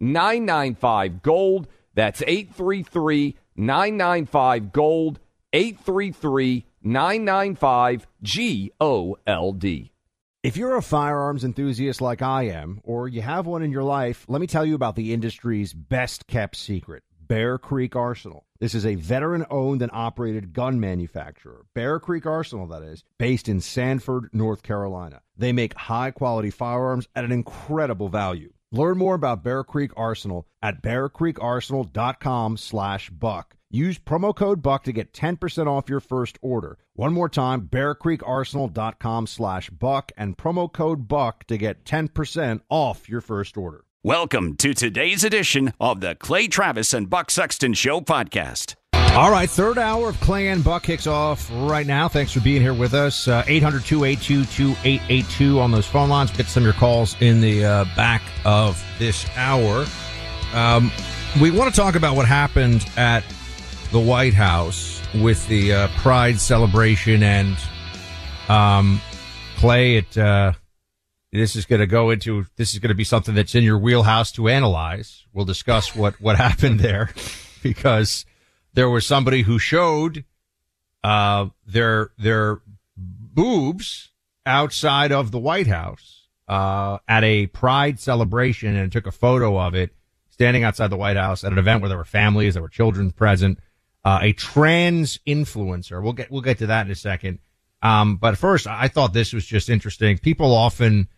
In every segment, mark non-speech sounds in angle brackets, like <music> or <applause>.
995 Gold. That's 833 995 Gold. 833 995 G O L D. If you're a firearms enthusiast like I am, or you have one in your life, let me tell you about the industry's best kept secret Bear Creek Arsenal. This is a veteran owned and operated gun manufacturer, Bear Creek Arsenal, that is, based in Sanford, North Carolina. They make high quality firearms at an incredible value. Learn more about Bear Creek Arsenal at bearcreekarsenal.com slash buck. Use promo code BUCK to get 10% off your first order. One more time, bearcreekarsenal.com slash buck and promo code BUCK to get 10% off your first order. Welcome to today's edition of the Clay Travis and Buck Sexton Show podcast. All right, third hour of Clay and Buck kicks off right now. Thanks for being here with us. Uh, 800 282 2882 on those phone lines. Get some of your calls in the uh, back of this hour. Um, we want to talk about what happened at the White House with the uh, Pride celebration and um, Clay. It uh, this is going to go into this is going to be something that's in your wheelhouse to analyze. We'll discuss what what <laughs> happened there because there was somebody who showed uh, their their boobs outside of the White House uh, at a Pride celebration and took a photo of it standing outside the White House at an event where there were families, there were children present. Uh, a trans influencer. We'll get we'll get to that in a second. Um, but first, I thought this was just interesting. People often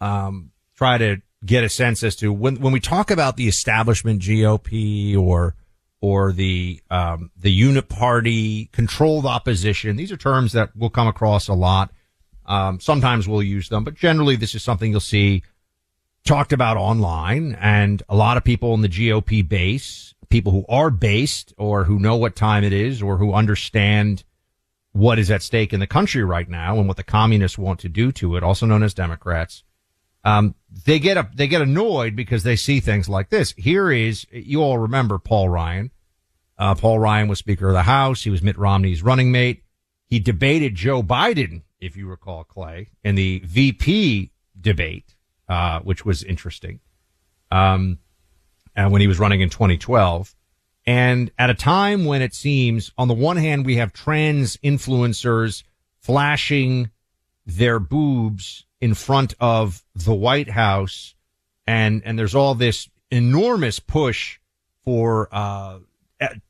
um, try to get a sense as to when when we talk about the establishment GOP or or the um, the unit party controlled opposition. These are terms that will come across a lot. Um, sometimes we'll use them, but generally this is something you'll see talked about online, and a lot of people in the GOP base, people who are based or who know what time it is or who understand what is at stake in the country right now and what the communists want to do to it, also known as Democrats um, they get up, they get annoyed because they see things like this. Here is, you all remember Paul Ryan. Uh, Paul Ryan was Speaker of the House. He was Mitt Romney's running mate. He debated Joe Biden, if you recall, Clay, in the VP debate, uh, which was interesting. Um, and when he was running in 2012. And at a time when it seems, on the one hand, we have trans influencers flashing their boobs in front of the White House, and and there's all this enormous push for uh,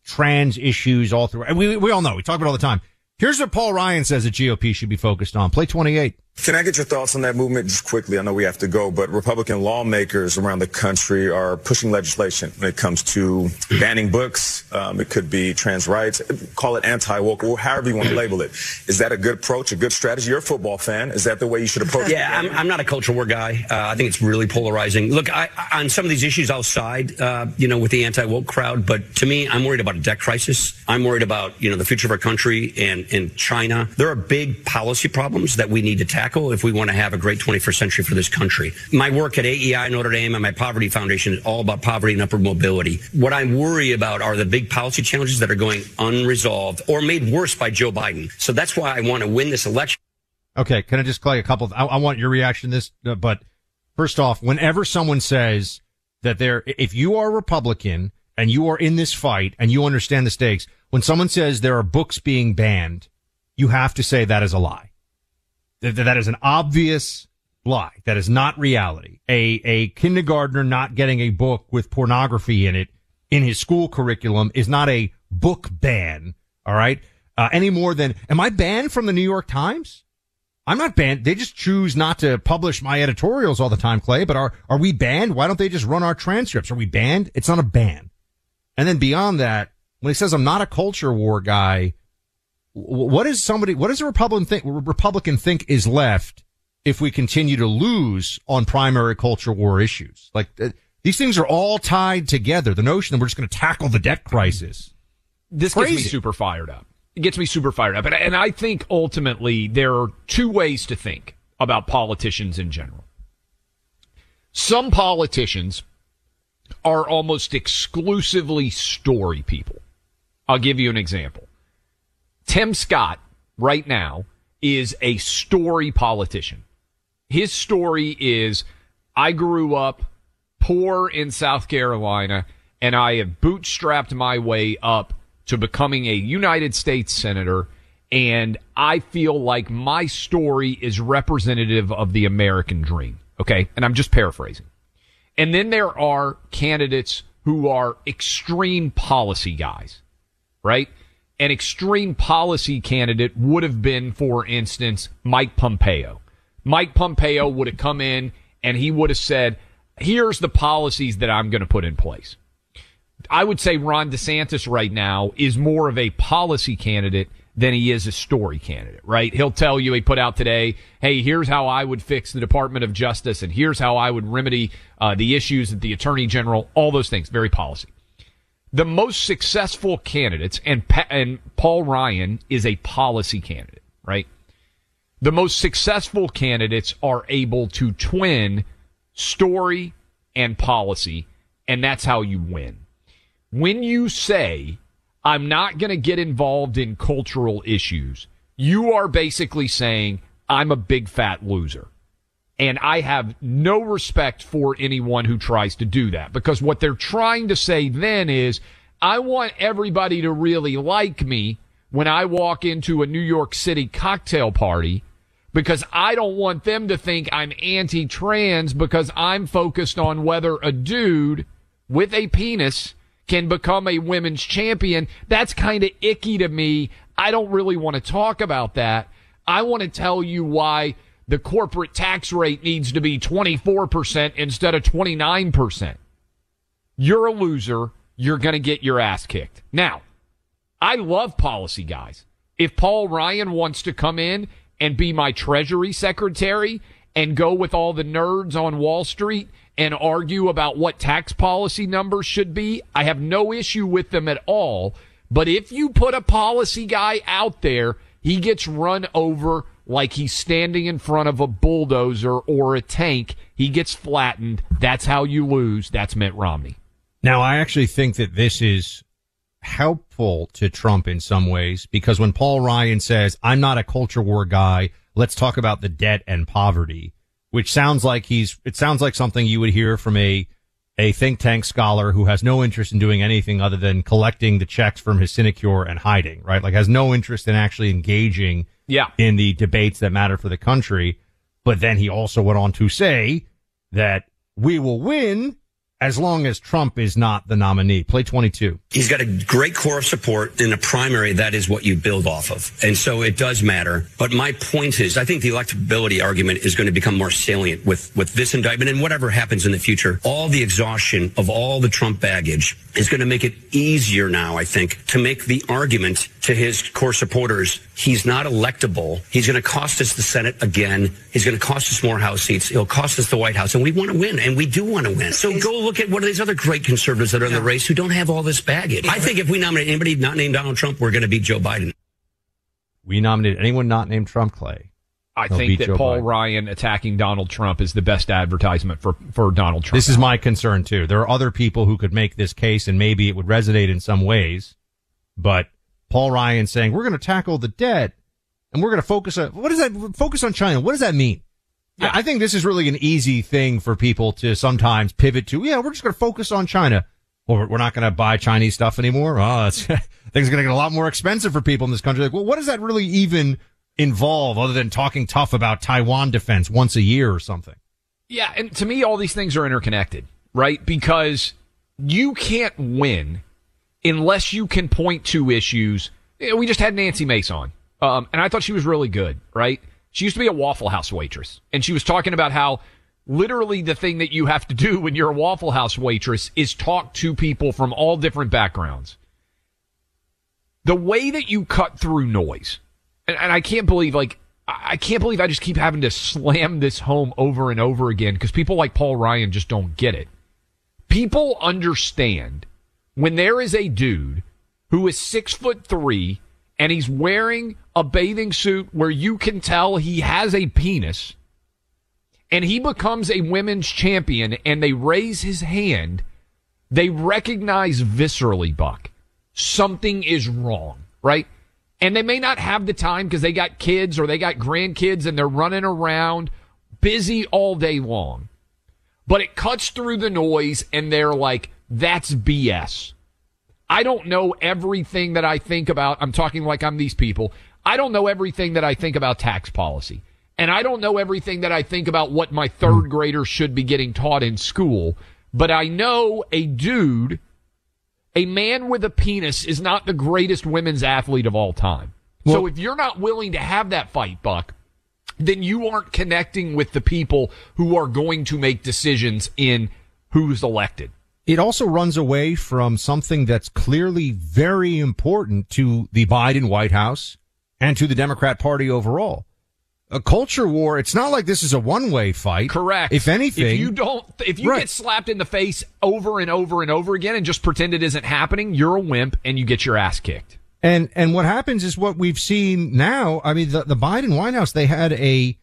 trans issues all through. We we all know we talk about all the time. Here's what Paul Ryan says the GOP should be focused on. Play 28. Can I get your thoughts on that movement just quickly? I know we have to go, but Republican lawmakers around the country are pushing legislation when it comes to banning books. Um, it could be trans rights, call it anti-woke, or however you want to label it. Is that a good approach, a good strategy? You're a football fan. Is that the way you should approach it? Yeah, I'm, I'm, not a culture war guy. Uh, I think it's really polarizing. Look, I, on some of these issues, I'll side, uh, you know, with the anti-woke crowd. But to me, I'm worried about a debt crisis. I'm worried about, you know, the future of our country and, and China. There are big policy problems that we need to tackle tackle if we want to have a great 21st century for this country. My work at AEI Notre Dame and my Poverty Foundation is all about poverty and upward mobility. What I worry about are the big policy challenges that are going unresolved or made worse by Joe Biden. So that's why I want to win this election. Okay, can I just play a couple? Of, I, I want your reaction to this, uh, but first off, whenever someone says that they're, if you are Republican and you are in this fight and you understand the stakes, when someone says there are books being banned, you have to say that is a lie. That, is an obvious lie. That is not reality. A, a kindergartner not getting a book with pornography in it in his school curriculum is not a book ban. All right. Uh, any more than, am I banned from the New York Times? I'm not banned. They just choose not to publish my editorials all the time, Clay. But are, are we banned? Why don't they just run our transcripts? Are we banned? It's not a ban. And then beyond that, when he says I'm not a culture war guy, what is somebody, what does a Republican think, Republican think is left if we continue to lose on primary culture war issues? Like uh, these things are all tied together. The notion that we're just going to tackle the debt crisis. This Crazy. gets me super fired up. It gets me super fired up. And, and I think ultimately there are two ways to think about politicians in general. Some politicians are almost exclusively story people. I'll give you an example. Tim Scott right now is a story politician. His story is I grew up poor in South Carolina and I have bootstrapped my way up to becoming a United States Senator. And I feel like my story is representative of the American dream. Okay. And I'm just paraphrasing. And then there are candidates who are extreme policy guys, right? An extreme policy candidate would have been, for instance, Mike Pompeo. Mike Pompeo would have come in and he would have said, here's the policies that I'm going to put in place. I would say Ron DeSantis right now is more of a policy candidate than he is a story candidate, right? He'll tell you, he put out today, hey, here's how I would fix the Department of Justice and here's how I would remedy uh, the issues at the Attorney General, all those things, very policy. The most successful candidates, and, and Paul Ryan is a policy candidate, right? The most successful candidates are able to twin story and policy, and that's how you win. When you say I'm not going to get involved in cultural issues. You are basically saying, I'm a big fat loser. And I have no respect for anyone who tries to do that because what they're trying to say then is, I want everybody to really like me when I walk into a New York City cocktail party because I don't want them to think I'm anti trans because I'm focused on whether a dude with a penis can become a women's champion. That's kind of icky to me. I don't really want to talk about that. I want to tell you why the corporate tax rate needs to be 24% instead of 29%. You're a loser. You're going to get your ass kicked. Now, I love policy guys. If Paul Ryan wants to come in and be my treasury secretary and go with all the nerds on Wall Street and argue about what tax policy numbers should be. I have no issue with them at all. But if you put a policy guy out there, he gets run over like he's standing in front of a bulldozer or a tank. He gets flattened. That's how you lose. That's Mitt Romney. Now, I actually think that this is helpful to Trump in some ways because when Paul Ryan says, I'm not a culture war guy, let's talk about the debt and poverty which sounds like he's, it sounds like something you would hear from a, a think tank scholar who has no interest in doing anything other than collecting the checks from his sinecure and hiding, right? Like has no interest in actually engaging yeah. in the debates that matter for the country. But then he also went on to say that we will win as long as Trump is not the nominee. Play 22. He's got a great core of support in a primary. That is what you build off of. And so it does matter. But my point is, I think the electability argument is going to become more salient with, with this indictment and whatever happens in the future. All the exhaustion of all the Trump baggage is going to make it easier now, I think, to make the argument to his core supporters. He's not electable. He's going to cost us the Senate again. He's going to cost us more House seats. He'll cost us the White House. And we want to win. And we do want to win. So go look at one of these other great conservatives that are in the race who don't have all this baggage. I think if we nominate anybody not named Donald Trump, we're going to beat Joe Biden. We nominate anyone not named Trump, Clay. I think that Joe Paul Biden. Ryan attacking Donald Trump is the best advertisement for, for Donald Trump. This is my concern too. There are other people who could make this case and maybe it would resonate in some ways, but Paul Ryan saying we're going to tackle the debt and we're going to focus on what does that focus on China? What does that mean? Yeah. I think this is really an easy thing for people to sometimes pivot to. Yeah, we're just going to focus on China. Or we're not going to buy Chinese stuff anymore. Oh, <laughs> things are going to get a lot more expensive for people in this country. Like, well, what does that really even involve other than talking tough about Taiwan defense once a year or something? Yeah. And to me, all these things are interconnected, right? Because you can't win unless you can point to issues. We just had Nancy Mace on, um, and I thought she was really good, right? She used to be a Waffle House waitress, and she was talking about how literally the thing that you have to do when you're a Waffle House waitress is talk to people from all different backgrounds. The way that you cut through noise, and, and I can't believe, like, I can't believe I just keep having to slam this home over and over again because people like Paul Ryan just don't get it. People understand when there is a dude who is six foot three and he's wearing a bathing suit where you can tell he has a penis and he becomes a women's champion and they raise his hand, they recognize viscerally, Buck, something is wrong, right? And they may not have the time because they got kids or they got grandkids and they're running around busy all day long. But it cuts through the noise and they're like, that's BS. I don't know everything that I think about. I'm talking like I'm these people. I don't know everything that I think about tax policy. And I don't know everything that I think about what my third hmm. grader should be getting taught in school. But I know a dude, a man with a penis is not the greatest women's athlete of all time. Well, so if you're not willing to have that fight, Buck, then you aren't connecting with the people who are going to make decisions in who's elected. It also runs away from something that's clearly very important to the Biden White House and to the Democrat Party overall. A culture war, it's not like this is a one-way fight. Correct. If anything. If you don't, if you right. get slapped in the face over and over and over again and just pretend it isn't happening, you're a wimp and you get your ass kicked. And, and what happens is what we've seen now. I mean, the, the Biden White House, they had a,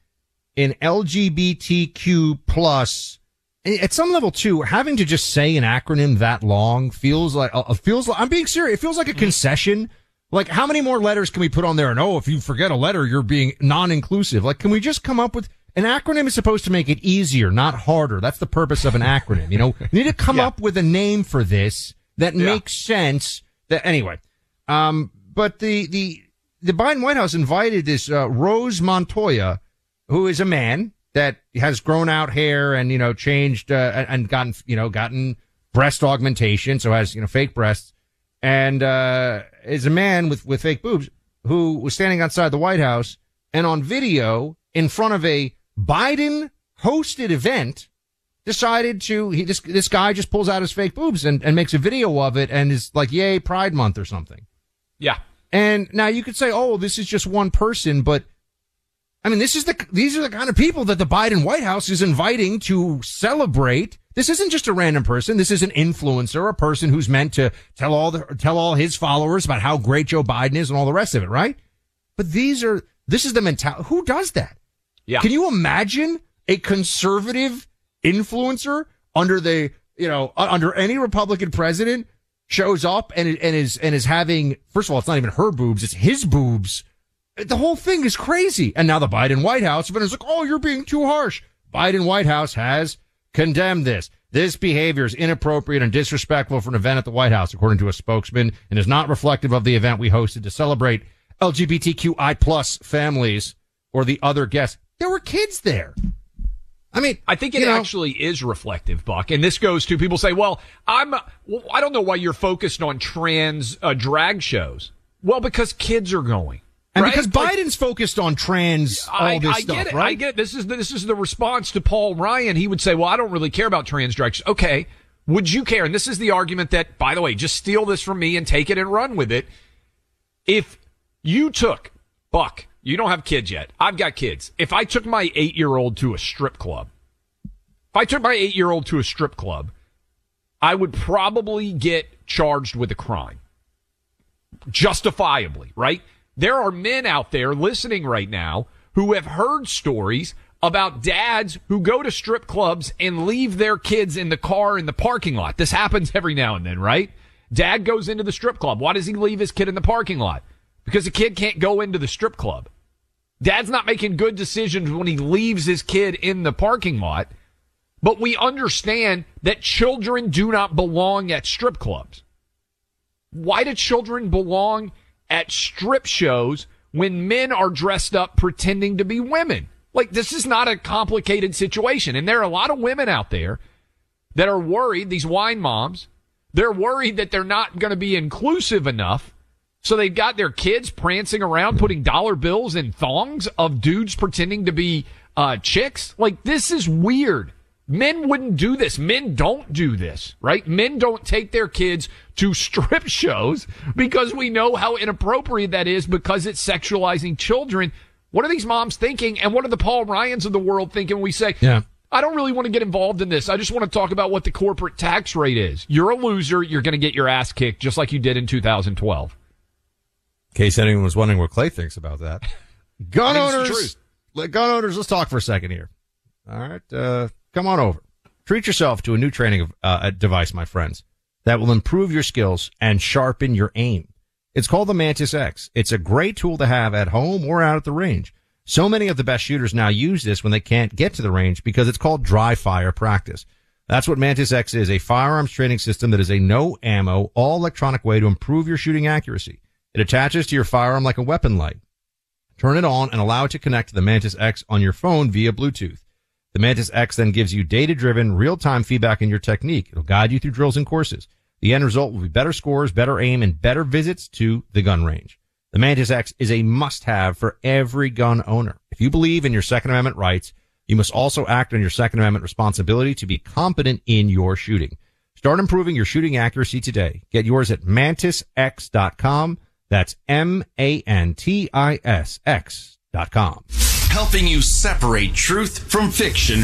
an LGBTQ plus at some level too, having to just say an acronym that long feels like, uh, feels like, I'm being serious. It feels like a mm-hmm. concession. Like, how many more letters can we put on there? And oh, if you forget a letter, you're being non-inclusive. Like, can we just come up with an acronym is supposed to make it easier, not harder. That's the purpose of an acronym. You know, you need to come yeah. up with a name for this that yeah. makes sense. That anyway, um, but the the the Biden White House invited this uh, Rose Montoya, who is a man that has grown out hair and, you know, changed, uh, and gotten, you know, gotten breast augmentation. So has, you know, fake breasts and, uh, is a man with, with fake boobs who was standing outside the White House and on video in front of a Biden hosted event decided to, he, this, this guy just pulls out his fake boobs and, and makes a video of it and is like, yay, Pride Month or something. Yeah. And now you could say, oh, this is just one person, but I mean, this is the, these are the kind of people that the Biden White House is inviting to celebrate. This isn't just a random person. This is an influencer, a person who's meant to tell all the, tell all his followers about how great Joe Biden is and all the rest of it, right? But these are, this is the mentality. Who does that? Yeah. Can you imagine a conservative influencer under the, you know, under any Republican president shows up and, and is, and is having, first of all, it's not even her boobs, it's his boobs the whole thing is crazy. And now the Biden White House is like, oh, you're being too harsh. Biden White House has condemned this. This behavior is inappropriate and disrespectful for an event at the White House, according to a spokesman, and is not reflective of the event we hosted to celebrate LGBTQI plus families or the other guests. There were kids there. I mean, I think it know, actually is reflective, Buck. And this goes to people say, well, I'm, well, I don't know why you're focused on trans uh, drag shows. Well, because kids are going. And right? because Biden's like, focused on trans, all I, this I stuff, get it. right? I get it. This is the, this is the response to Paul Ryan. He would say, "Well, I don't really care about trans drugs." Okay, would you care? And this is the argument that, by the way, just steal this from me and take it and run with it. If you took Buck, you don't have kids yet. I've got kids. If I took my eight year old to a strip club, if I took my eight year old to a strip club, I would probably get charged with a crime, justifiably, right? There are men out there listening right now who have heard stories about dads who go to strip clubs and leave their kids in the car in the parking lot. This happens every now and then, right? Dad goes into the strip club. Why does he leave his kid in the parking lot? Because the kid can't go into the strip club. Dad's not making good decisions when he leaves his kid in the parking lot. but we understand that children do not belong at strip clubs. Why do children belong at strip shows when men are dressed up pretending to be women? Like, this is not a complicated situation. And there are a lot of women out there that are worried, these wine moms, they're worried that they're not going to be inclusive enough. So they've got their kids prancing around putting dollar bills in thongs of dudes pretending to be uh, chicks. Like, this is weird. Men wouldn't do this. Men don't do this, right? Men don't take their kids to strip <laughs> shows because we know how inappropriate that is because it's sexualizing children. What are these moms thinking? And what are the Paul Ryans of the world thinking when we say, Yeah. I don't really want to get involved in this. I just want to talk about what the corporate tax rate is. You're a loser. You're going to get your ass kicked just like you did in 2012. In case anyone was wondering what Clay thinks about that. Gun <laughs> I think it's the owners, gun owners, let's talk for a second here. All right, uh, come on over. Treat yourself to a new training uh, device, my friends, that will improve your skills and sharpen your aim. It's called the Mantis X. It's a great tool to have at home or out at the range. So many of the best shooters now use this when they can't get to the range because it's called dry fire practice. That's what Mantis X is, a firearms training system that is a no ammo, all electronic way to improve your shooting accuracy. It attaches to your firearm like a weapon light. Turn it on and allow it to connect to the Mantis X on your phone via Bluetooth. The Mantis X then gives you data-driven, real-time feedback in your technique. It'll guide you through drills and courses. The end result will be better scores, better aim, and better visits to the gun range. The Mantis X is a must-have for every gun owner. If you believe in your Second Amendment rights, you must also act on your Second Amendment responsibility to be competent in your shooting. Start improving your shooting accuracy today. Get yours at mantisx.com. That's M-A-N-T-I-S X dot com. Helping you separate truth from fiction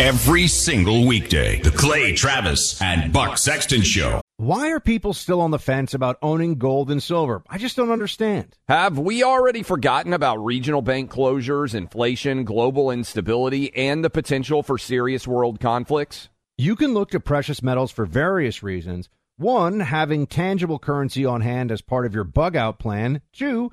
every single weekday. The Clay Travis and Buck Sexton Show. Why are people still on the fence about owning gold and silver? I just don't understand. Have we already forgotten about regional bank closures, inflation, global instability, and the potential for serious world conflicts? You can look to precious metals for various reasons. One, having tangible currency on hand as part of your bug out plan. Two,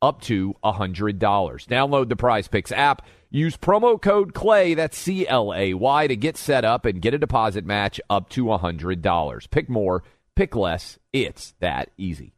up to $100. Download the Prize Picks app. Use promo code CLAY, that's C L A Y, to get set up and get a deposit match up to $100. Pick more, pick less. It's that easy.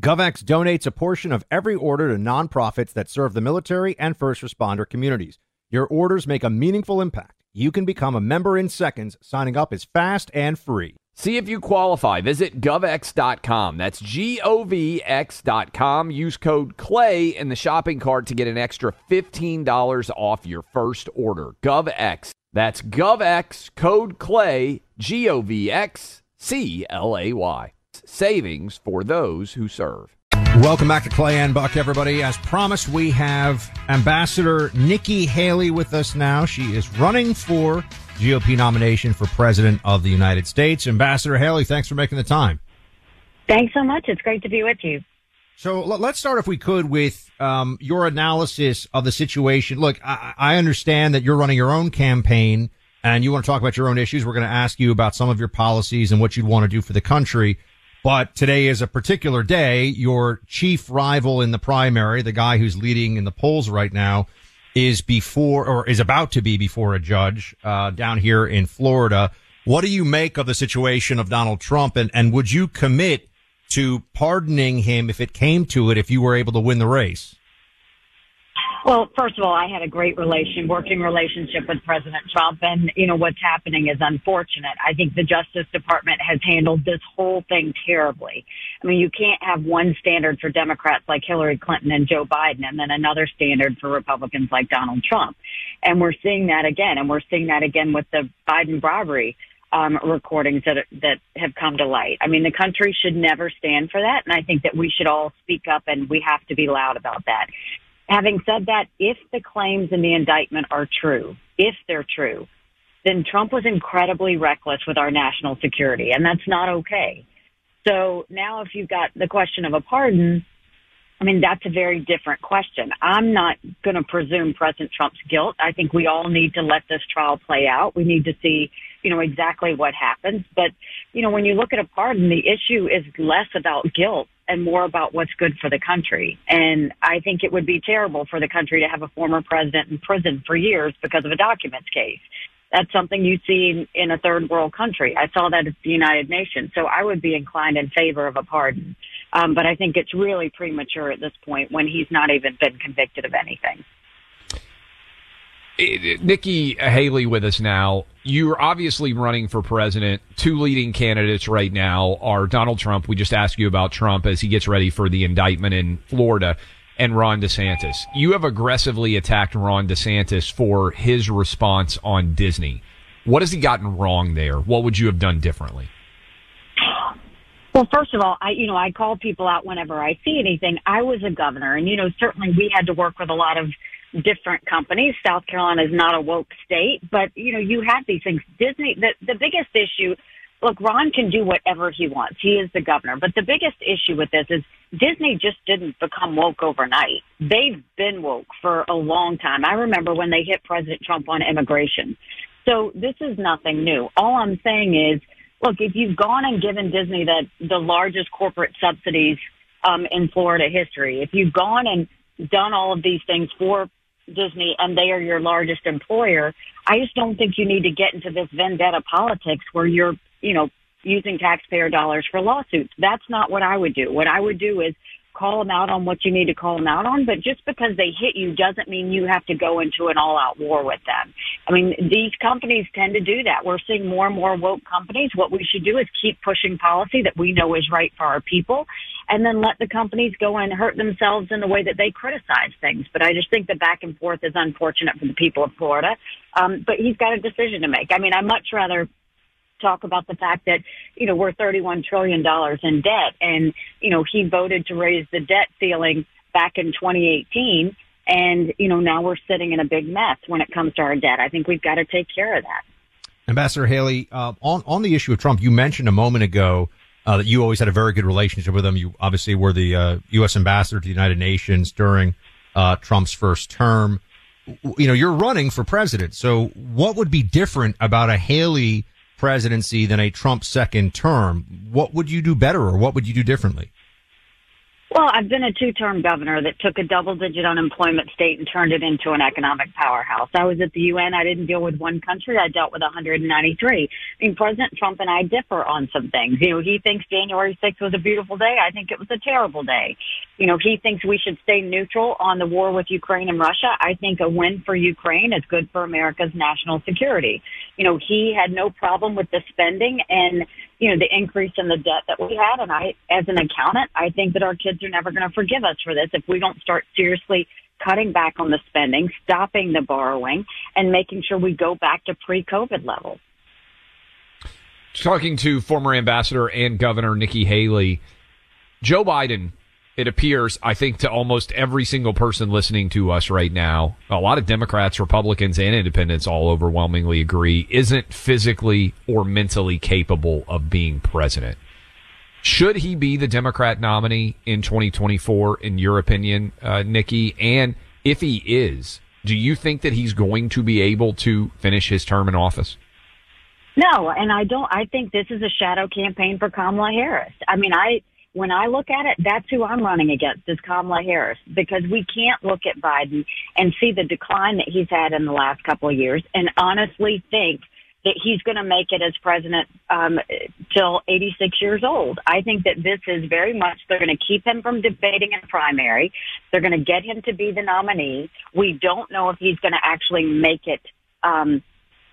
GovX donates a portion of every order to nonprofits that serve the military and first responder communities. Your orders make a meaningful impact. You can become a member in seconds. Signing up is fast and free. See if you qualify. Visit govx.com. That's G O V X.com. Use code CLAY in the shopping cart to get an extra $15 off your first order. GovX. That's GovX, code CLAY, G O V X C L A Y. Savings for those who serve. Welcome back to Clay and Buck, everybody. As promised, we have Ambassador Nikki Haley with us now. She is running for GOP nomination for President of the United States. Ambassador Haley, thanks for making the time. Thanks so much. It's great to be with you. So let's start, if we could, with um, your analysis of the situation. Look, I, I understand that you're running your own campaign and you want to talk about your own issues. We're going to ask you about some of your policies and what you'd want to do for the country. But today is a particular day. Your chief rival in the primary, the guy who's leading in the polls right now, is before or is about to be before a judge uh, down here in Florida. What do you make of the situation of Donald Trump, and, and would you commit to pardoning him if it came to it if you were able to win the race? Well, first of all, I had a great relation, working relationship with President Trump, and you know what's happening is unfortunate. I think the Justice Department has handled this whole thing terribly. I mean, you can't have one standard for Democrats like Hillary Clinton and Joe Biden, and then another standard for Republicans like Donald Trump. And we're seeing that again, and we're seeing that again with the Biden bribery um, recordings that that have come to light. I mean, the country should never stand for that, and I think that we should all speak up and we have to be loud about that. Having said that, if the claims in the indictment are true, if they're true, then Trump was incredibly reckless with our national security, and that's not okay. So now, if you've got the question of a pardon, I mean, that's a very different question. I'm not going to presume President Trump's guilt. I think we all need to let this trial play out. We need to see, you know, exactly what happens. But, you know, when you look at a pardon, the issue is less about guilt and more about what's good for the country. And I think it would be terrible for the country to have a former president in prison for years because of a documents case. That's something you see in a third world country. I saw that at the United Nations. So I would be inclined in favor of a pardon. Um, but I think it's really premature at this point when he's not even been convicted of anything. Nikki Haley with us now. You're obviously running for president. Two leading candidates right now are Donald Trump. We just asked you about Trump as he gets ready for the indictment in Florida and Ron DeSantis. You have aggressively attacked Ron DeSantis for his response on Disney. What has he gotten wrong there? What would you have done differently? Well, first of all, I, you know, I call people out whenever I see anything. I was a governor and, you know, certainly we had to work with a lot of different companies. South Carolina is not a woke state, but you know, you had these things. Disney, the, the biggest issue, look, Ron can do whatever he wants. He is the governor, but the biggest issue with this is Disney just didn't become woke overnight. They've been woke for a long time. I remember when they hit President Trump on immigration. So this is nothing new. All I'm saying is, look, if you've gone and given Disney the, the largest corporate subsidies um, in Florida history, if you've gone and done all of these things for Disney and they are your largest employer, I just don't think you need to get into this vendetta politics where you're, you know, using taxpayer dollars for lawsuits. That's not what I would do. What I would do is call them out on what you need to call them out on, but just because they hit you doesn't mean you have to go into an all out war with them. I mean, these companies tend to do that. We're seeing more and more woke companies. What we should do is keep pushing policy that we know is right for our people and then let the companies go and hurt themselves in the way that they criticize things. But I just think the back and forth is unfortunate for the people of Florida. Um, but he's got a decision to make. I mean, I much rather talk about the fact that, you know, we're $31 trillion in debt and, you know, he voted to raise the debt ceiling back in 2018. And, you know, now we're sitting in a big mess when it comes to our debt. I think we've got to take care of that. Ambassador Haley, uh, on, on the issue of Trump, you mentioned a moment ago uh, that you always had a very good relationship with him. You obviously were the uh, U.S. ambassador to the United Nations during uh, Trump's first term. You know, you're running for president. So what would be different about a Haley presidency than a Trump second term? What would you do better or what would you do differently? Well, I've been a two-term governor that took a double-digit unemployment state and turned it into an economic powerhouse. I was at the UN. I didn't deal with one country. I dealt with 193. I mean, President Trump and I differ on some things. You know, he thinks January 6th was a beautiful day. I think it was a terrible day. You know, he thinks we should stay neutral on the war with Ukraine and Russia. I think a win for Ukraine is good for America's national security. You know, he had no problem with the spending and you know, the increase in the debt that we had. And I, as an accountant, I think that our kids are never going to forgive us for this if we don't start seriously cutting back on the spending, stopping the borrowing, and making sure we go back to pre-COVID levels. Talking to former ambassador and governor Nikki Haley, Joe Biden it appears, I think, to almost every single person listening to us right now, a lot of Democrats, Republicans, and independents all overwhelmingly agree, isn't physically or mentally capable of being president. Should he be the Democrat nominee in 2024, in your opinion, uh, Nikki? And if he is, do you think that he's going to be able to finish his term in office? No, and I don't. I think this is a shadow campaign for Kamala Harris. I mean, I when I look at it, that's who I'm running against is Kamala Harris because we can't look at Biden and see the decline that he's had in the last couple of years and honestly think that he's going to make it as president um, till 86 years old. I think that this is very much they're going to keep him from debating in primary. They're going to get him to be the nominee. We don't know if he's going to actually make it um,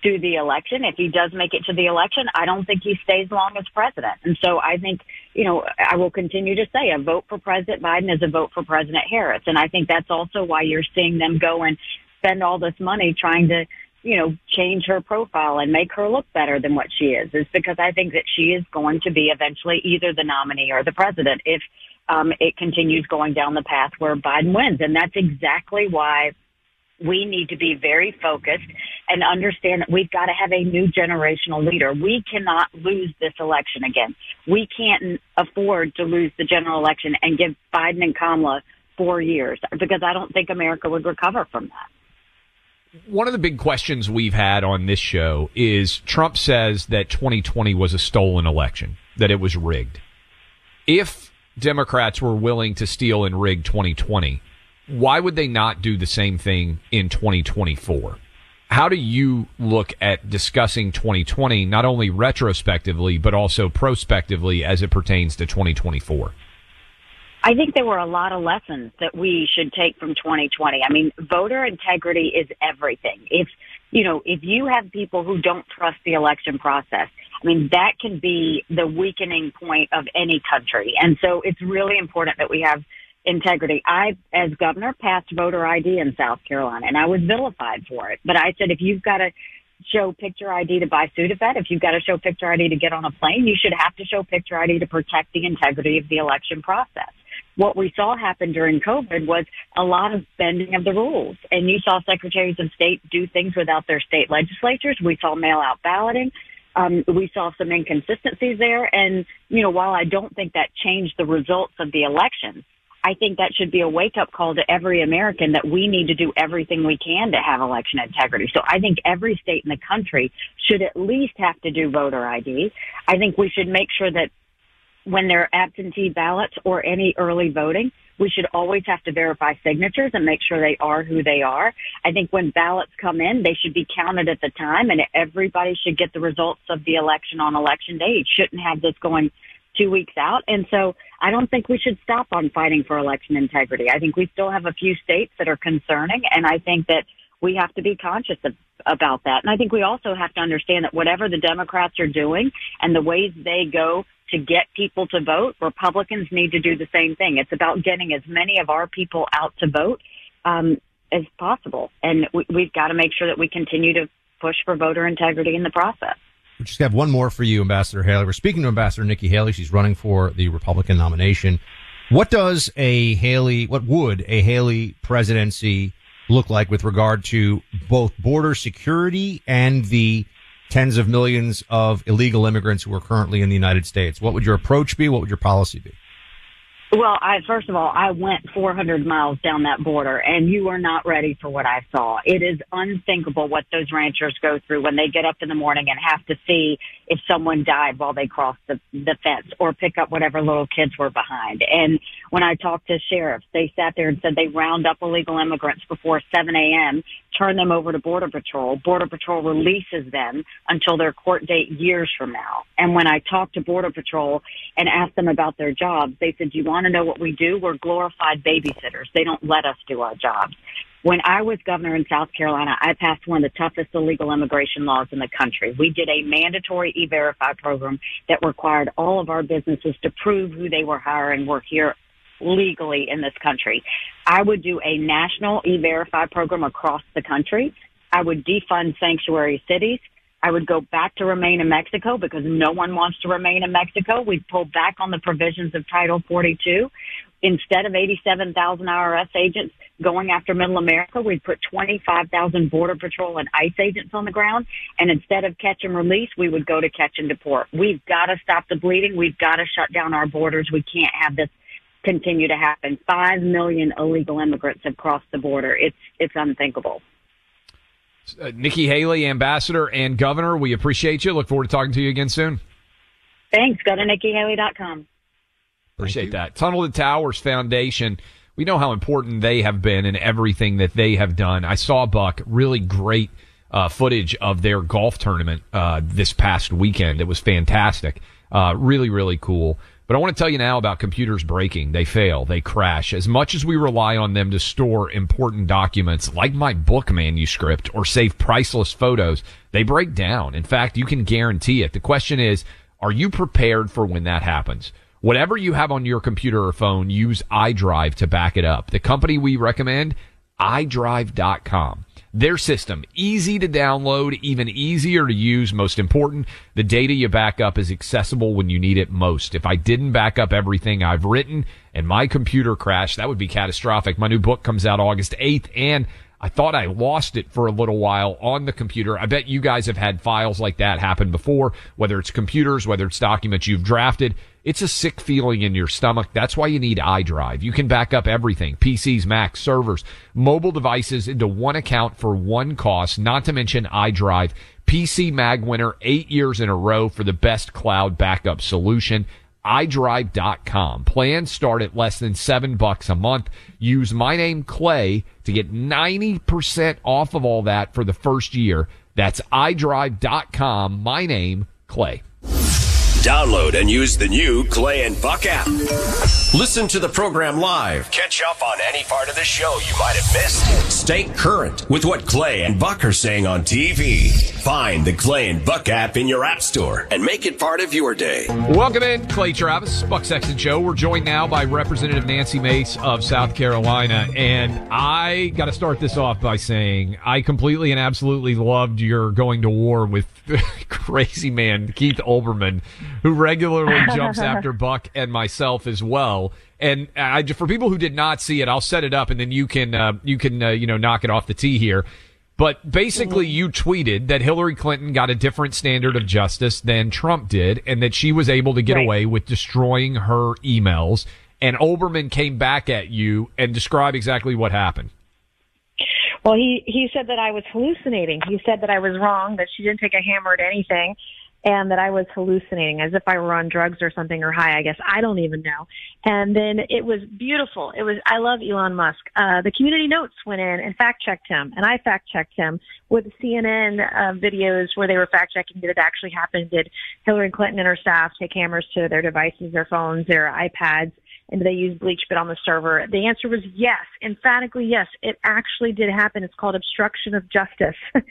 to the election. If he does make it to the election, I don't think he stays long as president. And so I think, you know, I will continue to say a vote for President Biden is a vote for President Harris. And I think that's also why you're seeing them go and spend all this money trying to, you know, change her profile and make her look better than what she is, is because I think that she is going to be eventually either the nominee or the president if um, it continues going down the path where Biden wins. And that's exactly why we need to be very focused and understand that we've got to have a new generational leader. We cannot lose this election again. We can't afford to lose the general election and give Biden and Kamala four years because I don't think America would recover from that. One of the big questions we've had on this show is Trump says that 2020 was a stolen election, that it was rigged. If Democrats were willing to steal and rig 2020, why would they not do the same thing in 2024? How do you look at discussing 2020, not only retrospectively, but also prospectively as it pertains to 2024? I think there were a lot of lessons that we should take from 2020. I mean, voter integrity is everything. If, you know, if you have people who don't trust the election process, I mean, that can be the weakening point of any country. And so it's really important that we have integrity. I, as governor, passed voter ID in South Carolina and I was vilified for it. But I said, if you've got to show picture ID to buy Sudafed, if you've got to show picture ID to get on a plane, you should have to show picture ID to protect the integrity of the election process. What we saw happen during COVID was a lot of bending of the rules. And you saw secretaries of state do things without their state legislatures. We saw mail out balloting. Um, we saw some inconsistencies there. And, you know, while I don't think that changed the results of the election, I think that should be a wake up call to every American that we need to do everything we can to have election integrity. So I think every state in the country should at least have to do voter ID. I think we should make sure that when there are absentee ballots or any early voting, we should always have to verify signatures and make sure they are who they are. I think when ballots come in, they should be counted at the time and everybody should get the results of the election on election day. It shouldn't have this going two weeks out. And so I don't think we should stop on fighting for election integrity. I think we still have a few states that are concerning, and I think that we have to be conscious of, about that. And I think we also have to understand that whatever the Democrats are doing and the ways they go to get people to vote, Republicans need to do the same thing. It's about getting as many of our people out to vote um, as possible, and we, we've got to make sure that we continue to push for voter integrity in the process. We just have one more for you, Ambassador Haley. We're speaking to Ambassador Nikki Haley. She's running for the Republican nomination. What does a Haley, what would a Haley presidency look like with regard to both border security and the tens of millions of illegal immigrants who are currently in the United States? What would your approach be? What would your policy be? Well, I first of all, I went 400 miles down that border, and you are not ready for what I saw. It is unthinkable what those ranchers go through when they get up in the morning and have to see if someone died while they crossed the, the fence or pick up whatever little kids were behind. And when I talked to sheriffs, they sat there and said they round up illegal immigrants before 7 a.m., turn them over to Border Patrol. Border Patrol releases them until their court date years from now. And when I talked to Border Patrol and asked them about their jobs, they said, do you want to know what we do? We're glorified babysitters. They don't let us do our jobs. When I was governor in South Carolina, I passed one of the toughest illegal immigration laws in the country. We did a mandatory e-verify program that required all of our businesses to prove who they were hiring were here legally in this country. I would do a national e-verify program across the country. I would defund sanctuary cities. I would go back to remain in Mexico because no one wants to remain in Mexico. We'd pull back on the provisions of Title 42. Instead of 87,000 IRS agents going after middle America, we'd put 25,000 Border Patrol and ICE agents on the ground. And instead of catch and release, we would go to catch and deport. We've got to stop the bleeding. We've got to shut down our borders. We can't have this continue to happen. Five million illegal immigrants have crossed the border. It's, it's unthinkable. Uh, Nikki Haley, ambassador and governor, we appreciate you. Look forward to talking to you again soon. Thanks. Go to nikkihaley.com. Appreciate that. Tunnel to Towers Foundation. We know how important they have been in everything that they have done. I saw Buck really great uh, footage of their golf tournament uh, this past weekend. It was fantastic. Uh, really, really cool. But I want to tell you now about computers breaking. They fail. They crash. As much as we rely on them to store important documents like my book manuscript or save priceless photos, they break down. In fact, you can guarantee it. The question is, are you prepared for when that happens? Whatever you have on your computer or phone, use iDrive to back it up. The company we recommend, iDrive.com. Their system, easy to download, even easier to use. Most important, the data you back up is accessible when you need it most. If I didn't back up everything I've written and my computer crashed, that would be catastrophic. My new book comes out August 8th and I thought I lost it for a little while on the computer. I bet you guys have had files like that happen before, whether it's computers, whether it's documents you've drafted. It's a sick feeling in your stomach. That's why you need iDrive. You can back up everything, PCs, Macs, servers, mobile devices into one account for one cost, not to mention iDrive. PC Mag winner eight years in a row for the best cloud backup solution iDrive.com. Plans start at less than seven bucks a month. Use my name Clay to get 90% off of all that for the first year. That's iDrive.com. My name Clay. Download and use the new Clay and Buck app. Listen to the program live. Catch up on any part of the show you might have missed. Stay current with what Clay and Buck are saying on TV. Find the Clay and Buck app in your app store and make it part of your day. Welcome in, Clay Travis, Buck Sexton Show. We're joined now by Representative Nancy Mace of South Carolina. And I got to start this off by saying I completely and absolutely loved your going to war with <laughs> crazy man Keith Olbermann, who regularly <laughs> jumps after Buck and myself as well. And I, for people who did not see it, I'll set it up and then you can, uh, you can, uh, you know, knock it off the tee here. But basically, you tweeted that Hillary Clinton got a different standard of justice than Trump did, and that she was able to get Right. away with destroying her emails. And Olbermann came back at you and described exactly what happened. Well, he he said that I was hallucinating. He said that I was wrong, that she didn't take a hammer at anything, and that I was hallucinating, as if I were on drugs or something or high. I guess I don't even know. And then it was beautiful. It was. I love Elon Musk. Uh, the community notes went in and fact checked him, and I fact checked him with CNN uh, videos where they were fact checking did it actually happen? Did Hillary Clinton and her staff take hammers to their devices, their phones, their iPads? and they use BleachBit on the server? The answer was yes, emphatically yes. It actually did happen. It's called obstruction of justice, <laughs>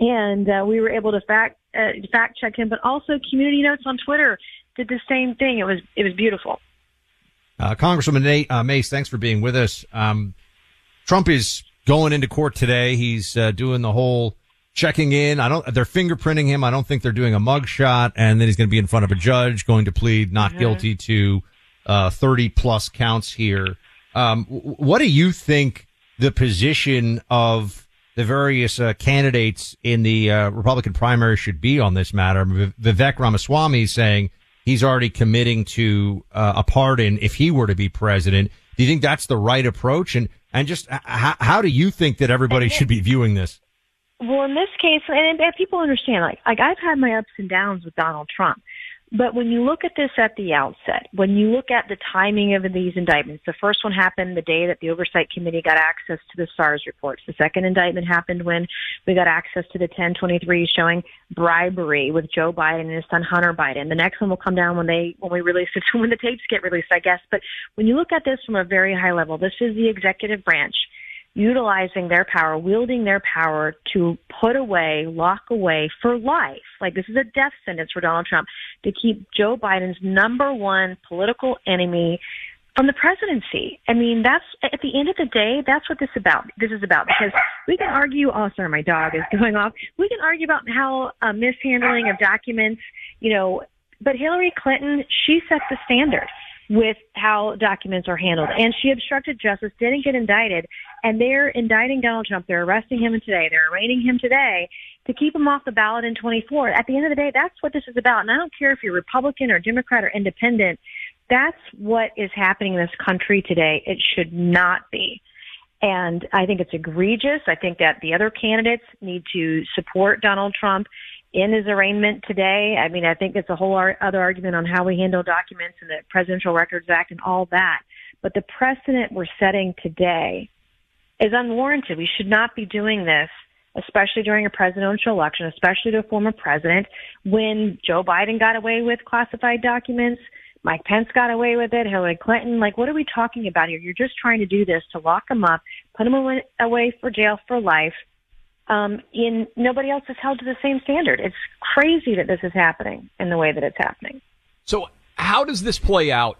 and uh, we were able to fact uh, fact check him. But also, Community Notes on Twitter did the same thing. It was it was beautiful. Uh, Congresswoman Nate, uh, Mace, thanks for being with us. Um, Trump is going into court today. He's uh, doing the whole checking in. I don't. They're fingerprinting him. I don't think they're doing a mug shot, and then he's going to be in front of a judge, going to plead not guilty to uh, thirty plus counts here. Um, what do you think the position of the various uh, candidates in the uh, Republican primary should be on this matter? Vivek Ramaswamy is saying he's already committing to uh, a pardon if he were to be president. Do you think that's the right approach? And and just how, how do you think that everybody should be viewing this? Well, in this case, and, and people understand, like, like I've had my ups and downs with Donald Trump. But when you look at this at the outset, when you look at the timing of these indictments, the first one happened the day that the Oversight Committee got access to the SARS reports. The second indictment happened when we got access to the 1023 showing bribery with Joe Biden and his son Hunter Biden. The next one will come down when they when we release it, <laughs> when the tapes get released, I guess. But when you look at this from a very high level, this is the executive branch utilizing their power, wielding their power to put away, lock away for life. Like this is a death sentence for Donald Trump to keep Joe Biden's number one political enemy from the presidency. I mean, that's at the end of the day, that's what this about. This is about because we can argue. Oh, sorry, my dog is <laughs> going off. We can argue about how uh, mishandling of documents, you know, but Hillary Clinton, she set the standard with how documents are handled. And she obstructed justice, didn't get indicted, and they're indicting Donald Trump. They're arresting him today. They're arraigning him today to keep him off the ballot in 24. At the end of the day, that's what this is about. And I don't care if you're Republican or Democrat or independent. That's what is happening in this country today. It should not be. And I think it's egregious. I think that the other candidates need to support Donald Trump in his arraignment today. I mean, I think it's a whole other argument on how we handle documents and the Presidential Records Act and all that. But the precedent we're setting today is unwarranted. We should not be doing this, especially during a presidential election, especially to a former president. When Joe Biden got away with classified documents, Mike Pence got away with it, Hillary Clinton. Like, what are we talking about here? You're just trying to do this to lock them up, put them away for jail for life. Um, in nobody else is held to the same standard. It's crazy that this is happening in the way that it's happening. So, how does this play out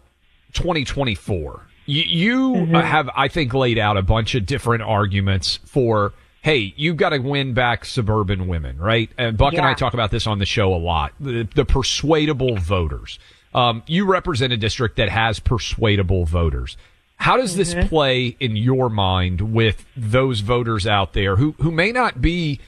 2024? You, you Mm-hmm. have, I think, laid out a bunch of different arguments for, hey, you've got to win back suburban women, right? And Buck and I talk about this on the show a lot. The, the persuadable voters. Um, you represent a district that has persuadable voters. How does this Mm-hmm. play in your mind with those voters out there who, who may not be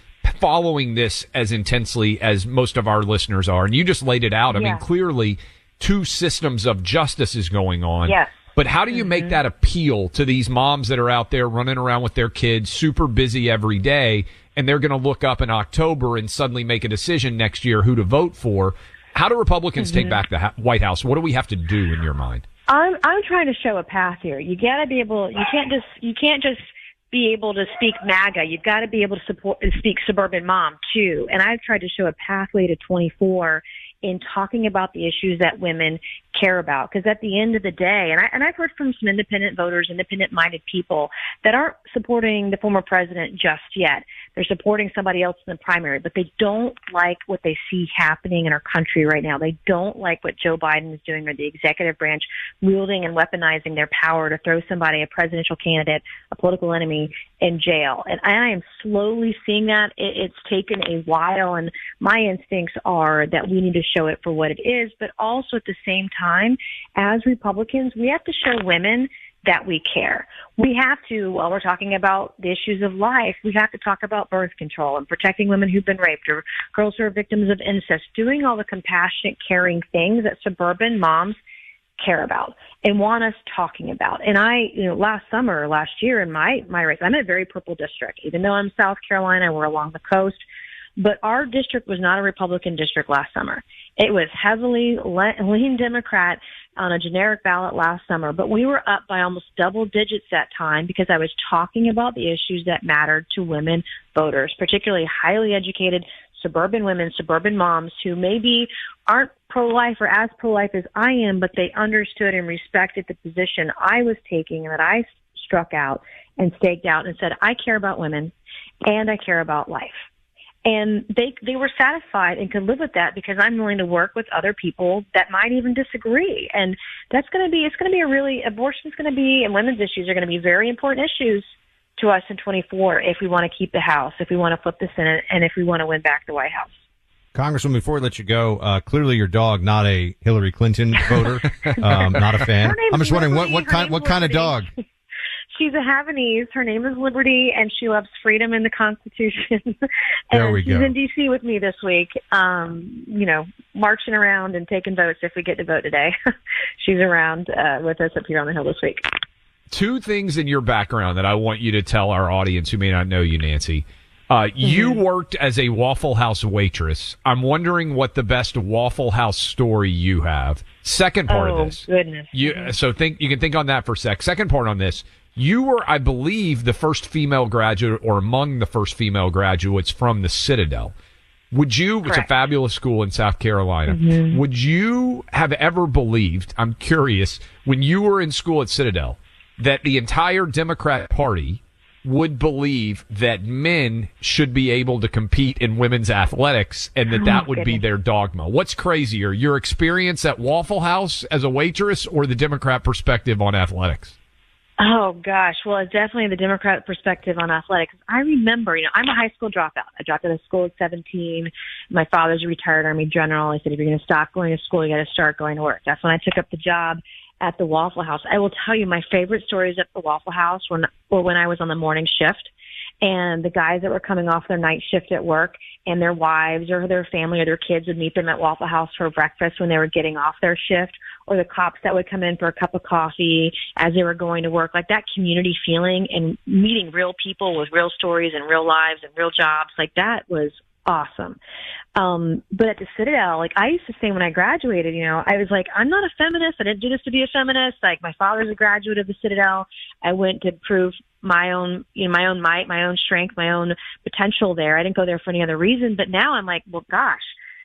following this as intensely as most of our listeners are? And you just laid it out. I mean, clearly two systems of justice is going on. Yes. But how do you make that appeal to these moms that are out there running around with their kids, super busy every day, and they're going to look up in October and suddenly make a decision next year who to vote for? How do Republicans take back the ha- White House? What do we have to do in your mind? I'm I'm trying to show a path here. You got to be able. You can't just you can't just be able to speak MAGA. You've got to be able to support and speak suburban mom too. And I've tried to show a pathway to 24 in talking about the issues that women care about. Because at the end of the day, and I and I've heard from some independent voters, independent minded people that aren't supporting the former president just yet. They're supporting somebody else in the primary, but they don't like what they see happening in our country right now. They don't like what Joe Biden is doing or the executive branch wielding and weaponizing their power to throw somebody, a presidential candidate, a political enemy, in jail. And I am slowly seeing that. It, it's taken a while, and my instincts are that we need to show it for what it is, but also at the same time, as Republicans, we have to show women that we care. We have to, while we're talking about the issues of life, we have to talk about birth control and protecting women who've been raped or girls who are victims of incest, doing all the compassionate, caring things that suburban moms care about and want us talking about. And I, you know, last summer, last year in my, my race, I'm in a very purple district, even though I'm South Carolina, we're along the coast. But our district was not a Republican district last summer. It was heavily le- lean Democrat on a generic ballot last summer, but we were up by almost double digits that time because I was talking about the issues that mattered to women voters, particularly highly educated suburban women, suburban moms who maybe aren't pro-life or as pro-life as I am, but they understood and respected the position I was taking and that I struck out and staked out and said, I care about women and I care about life and they they were satisfied and could live with that because I'm willing to work with other people that might even disagree, and that's going to be it's going to be a really abortion is going to be and women's issues are going to be very important issues to us in 24 if we want to keep the House, if we want to flip the Senate, and if we want to win back the White House. Congresswoman, before I let you go, uh, clearly your dog not a Hillary Clinton voter, <laughs> um, not a fan. I'm just wondering what what kind what kind of dog? She's a Havanese. Her name is Liberty, and she loves freedom and the Constitution. <laughs> and There we she's go. in D.C. with me this week. Um, you know, marching around and taking votes if we get to vote today. <laughs> she's around uh, with us up here on the hill this week. Two things in your background that I want you to tell our audience who may not know you, Nancy. Uh, You worked as a Waffle House waitress. I'm wondering what the best Waffle House story you have. Second part oh of this. Oh, goodness. You so think you can think on that for a sec. Second part on this. You were, I believe, the first female graduate or among the first female graduates from the Citadel. Would you, it's a fabulous school in South Carolina. Would you have ever believed, I'm curious, when you were in school at Citadel, that the entire Democrat Party would believe that men should be able to compete in women's athletics and that Oh, that would be their dogma. What's crazier, your experience at Waffle House as a waitress or the Democrat perspective on athletics? Oh gosh, well, it's definitely the Democrat perspective on athletics. I remember, you know, I'm a high school dropout. I dropped out of school at 17. My father's a retired Army general. I said, if you're going to stop going to school, you got to start going to work. That's when I took up the job at the Waffle House. I will tell you, my favorite stories at the Waffle House when, or when I was on the morning shift. And the guys that were coming off their night shift at work and their wives or their family or their kids would meet them at Waffle House for breakfast when they were getting off their shift or the cops that would come in for a cup of coffee as they were going to work. Like that community feeling and meeting real people with real stories and real lives and real jobs. Like that was awesome. Um, but at the Citadel, like I used to say when I graduated, you know, I was like, I'm not a feminist. I didn't do this to be a feminist. Like my father's a graduate of the Citadel. I went to prove my own, you know, my own might, my own strength, my own potential there. I didn't go there for any other reason. But now I'm like, well, gosh,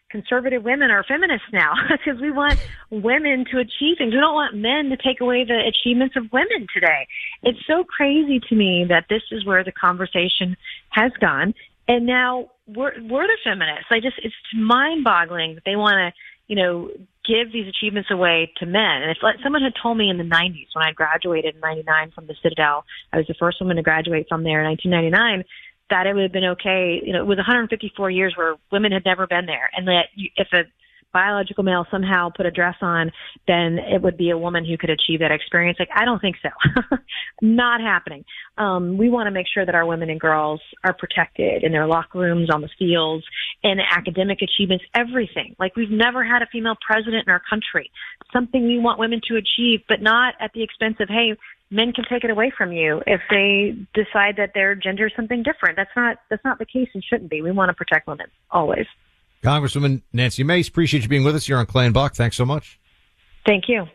conservative women are feminists now <laughs> because we want women to achieve things. We don't want men to take away the achievements of women today. It's so crazy to me that this is where the conversation has gone. And now we're, we're the feminists. I just, it's mind boggling that they want to, you know, give these achievements away to men. And if like, someone had told me in the 90s when I graduated in 99 from the Citadel, I was the first woman to graduate from there in 1999, that it would have been okay. You know, it was 154 years where women had never been there, and that you, if a biological male somehow put a dress on, then it would be a woman who could achieve that experience. Like, I don't think so. <laughs> Not happening. Um, we want to make sure that our women and girls are protected in their locker rooms, on the fields, in academic achievements, everything. Like, we've never had a female president in our country. Something we want women to achieve, but not at the expense of, hey, men can take it away from you if they decide that their gender is something different. That's not that's not the case and shouldn't be. We want to protect women always. Congresswoman Nancy Mace, appreciate you being with us here on Clay and Buck. Thanks so much. Thank you.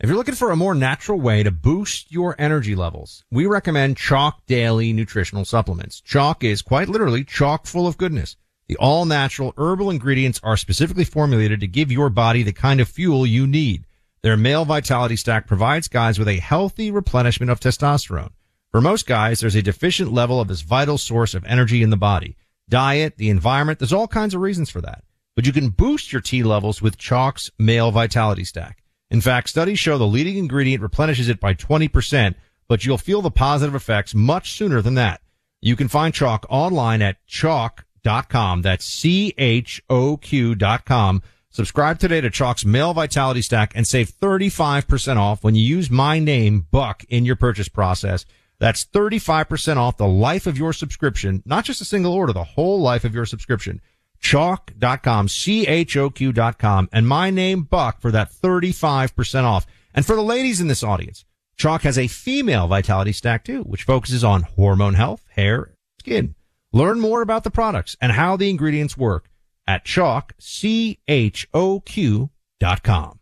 If you're looking for a more natural way to boost your energy levels, we recommend Choq Daily Nutritional Supplements. Choq is quite literally chock full of goodness. The all natural herbal ingredients are specifically formulated to give your body the kind of fuel you need. Their male vitality stack provides guys with a healthy replenishment of testosterone. For most guys, there's a deficient level of this vital source of energy in the body. Diet, the environment, there's all kinds of reasons for that. But you can boost your T levels with Choq's male vitality stack. In fact, studies show the leading ingredient replenishes it by 20%, but you'll feel the positive effects much sooner than that. You can find Choq online at choq.com. That's C-H-O-Q dot com. Subscribe today to Choq's Male Vitality Stack and save 35% off when you use my name, Buck, in your purchase process. That's 35% off the life of your subscription, not just a single order, the whole life of your subscription. Choq.com, C-H-O-Q dot com, and my name, Buck, for that 35% off. And for the ladies in this audience, Choq has a female vitality stack too, which focuses on hormone health, hair, skin. Learn more about the products and how the ingredients work at choq, C-H-O-Q dot com.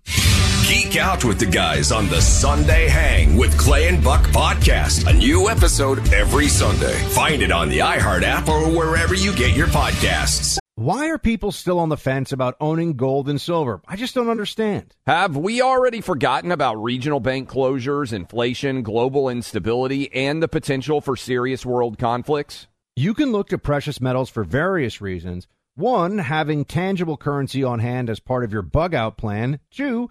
Geek out with the guys on the Sunday Hang with Clay and Buck podcast. A new episode every Sunday. Find it on the iHeart app or wherever you get your podcasts. Why are people still on the fence about owning gold and silver? I just don't understand. Have we already forgotten about regional bank closures, inflation, global instability, and the potential for serious world conflicts? You can look to precious metals for various reasons. One, having tangible currency on hand as part of your bug out plan. Two,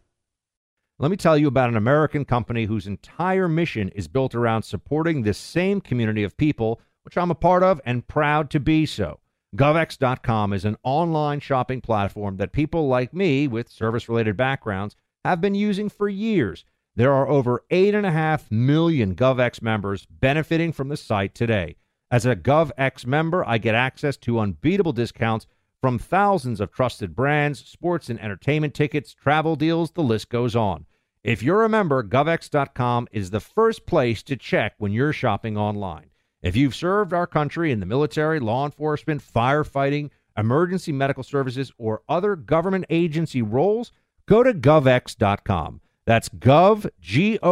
Let me tell you about an American company whose entire mission is built around supporting this same community of people, which I'm a part of and proud to be so. GovX.com is an online shopping platform that people like me with service related backgrounds have been using for years. There are over 8.5 million GovX members benefiting from the site today. As a GovX member, I get access to unbeatable discounts from thousands of trusted brands, sports and entertainment tickets, travel deals, the list goes on. If you're a member, GovX.com is the first place to check when you're shopping online. If you've served our country in the military, law enforcement, firefighting, emergency medical services, or other government agency roles, go to govx.com. That's gov, G-O-V-X.com,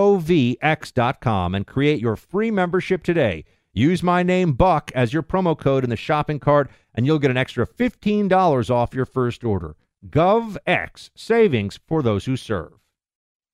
and create your free membership today. Use my name, Buck, as your promo code in the shopping cart, and you'll get an extra $15 off your first order. GovX, savings for those who serve.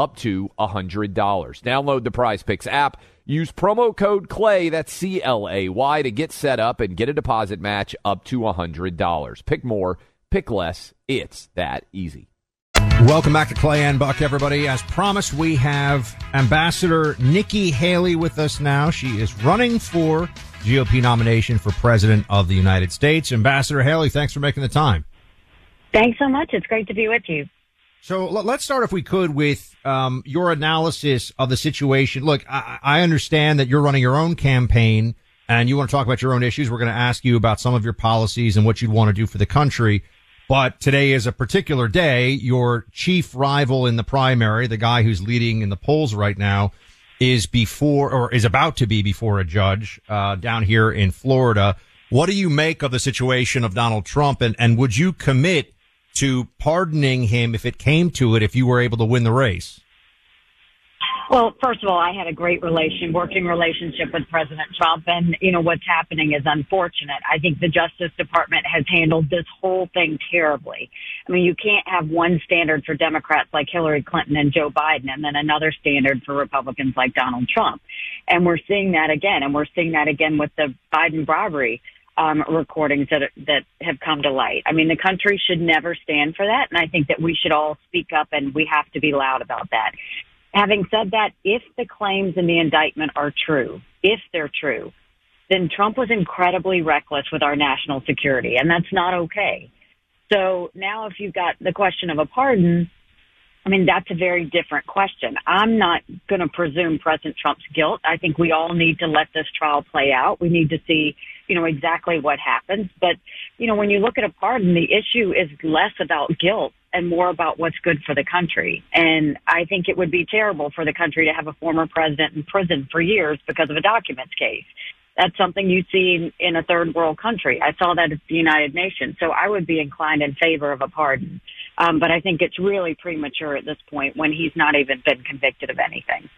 up to $100. Download the Prize Picks app. Use promo code CLAY, that's C L A Y, to get set up and get a deposit match up to $100. Pick more, pick less. It's that easy. Welcome back to Clay and Buck, everybody. As promised, we have Ambassador Nikki Haley with us now. She is running for GOP nomination for President of the United States. Ambassador Haley, thanks for making the time. Thanks so much. It's great to be with you. So let's start, if we could, with um, your analysis of the situation. Look, I, I understand that you're running your own campaign and you want to talk about your own issues. We're going to ask you about some of your policies and what you'd want to do for the country. But today is a particular day. Your chief rival in the primary, the guy who's leading in the polls right now, is before or is about to be before a judge uh, down here in Florida. What do you make of the situation of Donald Trump, and, and would you commit to pardoning him if it came to it if you were able to win the race? Well, first of all, I had a great relation, working relationship with President Trump, and you know what's happening is unfortunate. I think the Justice Department has handled this whole thing terribly. I mean, you can't have one standard for Democrats like Hillary Clinton and Joe Biden, and then another standard for Republicans like Donald Trump. And we're seeing that again, and we're seeing that again with the Biden bribery um, recordings that that have come to light. I mean, the country should never stand for that, and I think that we should all speak up and we have to be loud about that. Having said that, if the claims in the indictment are true, if they're true, then Trump was incredibly reckless with our national security, and that's not okay. So now, if you've got the question of a pardon, I mean, that's a very different question. I'm not going to presume President Trump's guilt. I think we all need to let this trial play out. We need to see, you know, exactly what happens. But, you know, when you look at a pardon, the issue is less about guilt and more about what's good for the country. And I think it would be terrible for the country to have a former president in prison for years because of a documents case. That's something you see in a third world country. I saw that at the United Nations. So I would be inclined in favor of a pardon. Um, but I think it's really premature at this point when he's not even been convicted of anything.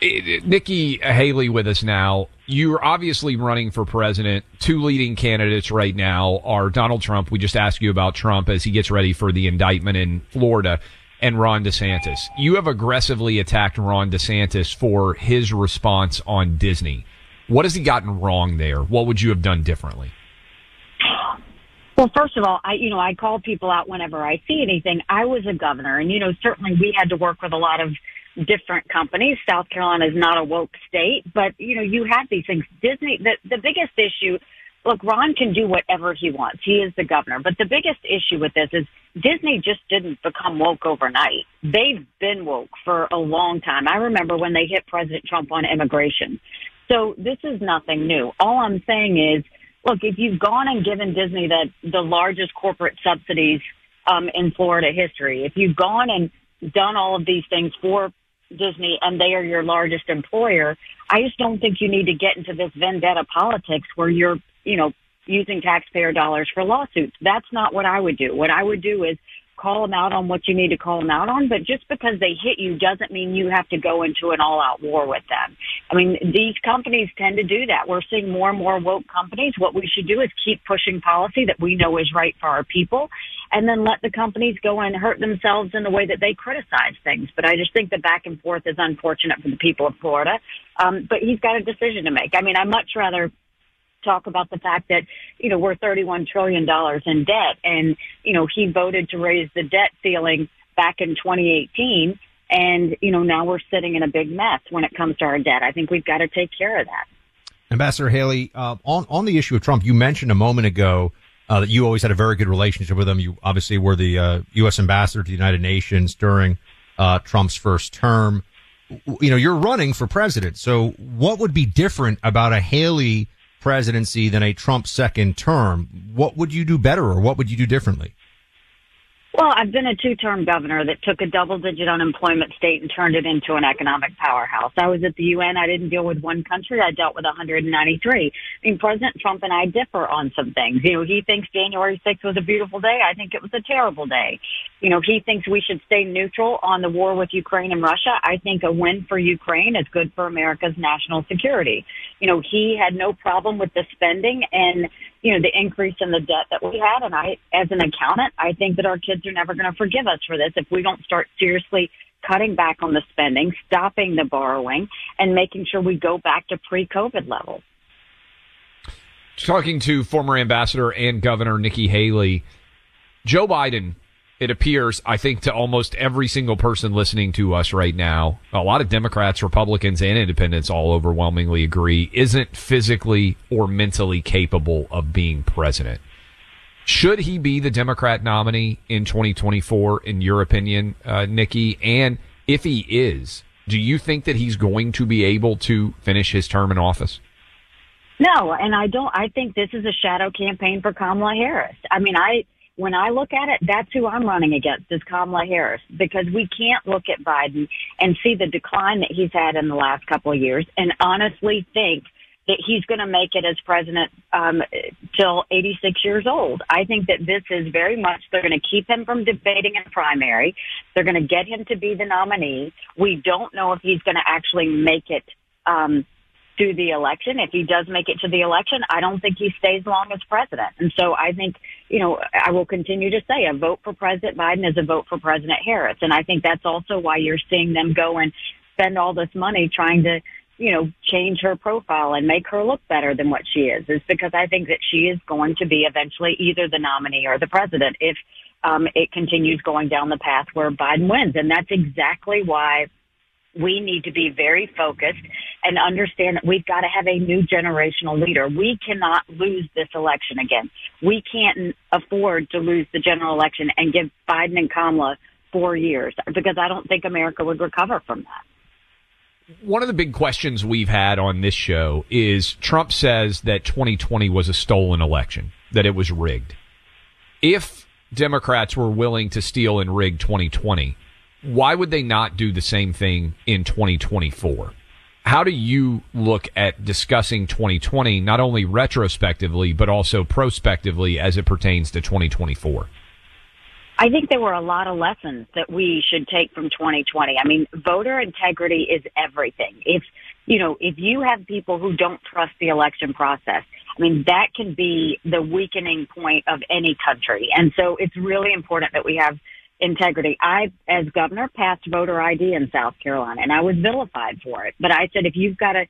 Nikki Haley with us now. You're obviously running for president. Two leading candidates right now are Donald Trump. We just asked you about Trump as he gets ready for the indictment in Florida and Ron DeSantis. You have aggressively attacked Ron DeSantis for his response on Disney. What has he gotten wrong there? What would you have done differently? Well, first of all, I, you know, I call people out whenever I see anything. I was a governor and, you know, certainly we had to work with a lot of different companies. South Carolina is not a woke state, but you know, you have these things. Disney, the, the biggest issue, look, Ron can do whatever he wants. He is the governor, but the biggest issue with this is Disney just didn't become woke overnight. They've been woke for a long time. I remember when they hit President Trump on immigration. So this is nothing new. All I'm saying is, look, if you've gone and given Disney the, the largest corporate subsidies um, in Florida history, if you've gone and done all of these things for Disney and they are your largest employer, I just don't think you need to get into this vendetta politics where you're, you know, using taxpayer dollars for lawsuits. That's not what I would do. What I would do is call them out on what you need to call them out on, but just because they hit you doesn't mean you have to go into an all out war with them. I mean, these companies tend to do that. We're seeing more and more woke companies. What we should do is keep pushing policy that we know is right for our people and then let the companies go and hurt themselves in the way that they criticize things. But I just think the back and forth is unfortunate for the people of Florida. Um, but he's got a decision to make. I mean, I much rather talk about the fact that, you know, we're $31 trillion in debt and, you know, he voted to raise the debt ceiling back in 2018. And, you know, now we're sitting in a big mess when it comes to our debt. I think we've got to take care of that. Ambassador Haley, uh, on, on the issue of Trump, you mentioned a moment ago uh, that you always had a very good relationship with him. You obviously were the uh, U.S. ambassador to the United Nations during uh, Trump's first term. You know, you're running for president. So what would be different about a Haley presidency than a Trump second term, what would you do better or what would you do differently? Well, I've been a two-term governor that took a double-digit unemployment state and turned it into an economic powerhouse. I was at the UN. I didn't deal with one country. I dealt with 193. I mean, President Trump and I differ on some things. You know, he thinks January 6th was a beautiful day. I think it was a terrible day. You know, he thinks we should stay neutral on the war with Ukraine and Russia. I think a win for Ukraine is good for America's national security. You know, he had no problem with the spending and you know, the increase in the debt that we had. And I, as an accountant, I think that our kids are never going to forgive us for this if we don't start seriously cutting back on the spending, stopping the borrowing, and making sure we go back to pre-COVID levels. Talking to former ambassador and governor Nikki Haley, Joe Biden it appears, I think, to almost every single person listening to us right now, a lot of Democrats, Republicans, and independents all overwhelmingly agree, isn't physically or mentally capable of being president. Should he be the Democrat nominee in 2024, in your opinion, uh, Nikki? And if he is, do you think that he's going to be able to finish his term in office? No, and I don't. I think this is a shadow campaign for Kamala Harris. I mean, I when I look at it, that's who I'm running against is Kamala Harris because we can't look at Biden and see the decline that he's had in the last couple of years and honestly think that he's going to make it as president um, till 86 years old. I think that this is very much they're going to keep him from debating in primary. They're going to get him to be the nominee. We don't know if he's going to actually make it um, to the election. If he does make it to the election, I don't think he stays long as president. And so I think, you know, I will continue to say a vote for President Biden is a vote for President Harris. And I think that's also why you're seeing them go and spend all this money trying to, you know, change her profile and make her look better than what she is, is because I think that she is going to be eventually either the nominee or the president if um, it continues going down the path where Biden wins. And that's exactly why we need to be very focused and understand that we've got to have a new generational leader. We cannot lose this election again. We can't afford to lose the general election and give Biden and Kamala four years because I don't think America would recover from that. One of the big questions we've had on this show is Trump says that 2020 was a stolen election, that it was rigged. If Democrats were willing to steal and rig 2020, why would they not do the same thing in 2024? How do you look at discussing 2020, not only retrospectively, but also prospectively as it pertains to 2024? I think there were a lot of lessons that we should take from 2020. I mean, voter integrity is everything. If, you know, if you have people who don't trust the election process, I mean, that can be the weakening point of any country. And so it's really important that we have integrity. I, as governor, passed voter ID in South Carolina and I was vilified for it. But I said, if you've got to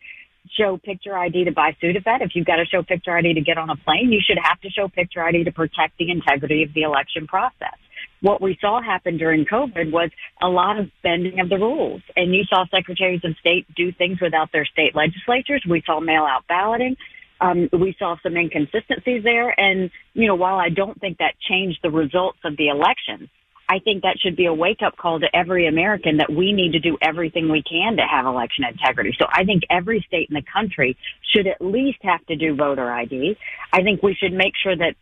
show picture ID to buy Sudafed, if you've got to show picture ID to get on a plane, you should have to show picture ID to protect the integrity of the election process what we saw happen during COVID was a lot of bending of the rules. And you saw secretaries of state do things without their state legislatures. We saw mail out balloting. Um, we saw some inconsistencies there. And, you know, while I don't think that changed the results of the election, I think that should be a wake up call to every American that we need to do everything we can to have election integrity. So I think every state in the country should at least have to do voter ID. I think we should make sure that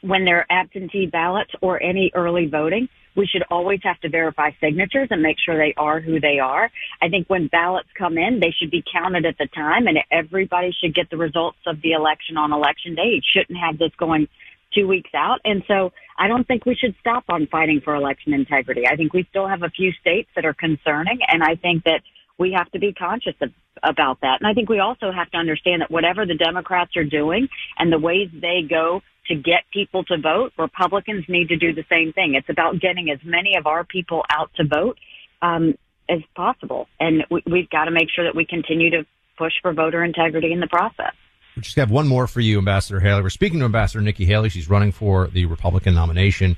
when there are absentee ballots or any early voting, we should always have to verify signatures and make sure they are who they are. I think when ballots come in, they should be counted at the time and everybody should get the results of the election on election day. You shouldn't have this going two weeks out. And so I don't think we should stop on fighting for election integrity. I think we still have a few states that are concerning and I think that we have to be conscious of, about that. And I think we also have to understand that whatever the Democrats are doing and the ways they go to get people to vote, Republicans need to do the same thing. It's about getting as many of our people out to vote um, as possible, and we, we've got to make sure that we continue to push for voter integrity in the process. We just have one more for you, Ambassador Haley. We're speaking to Ambassador Nikki Haley. She's running for the Republican nomination.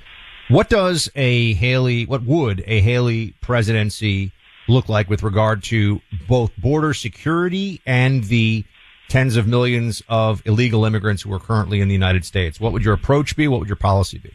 What does a Haley, what would a Haley presidency look like with regard to both border security and the tens of millions of illegal immigrants who are currently in the United States? What would your approach be? What would your policy be?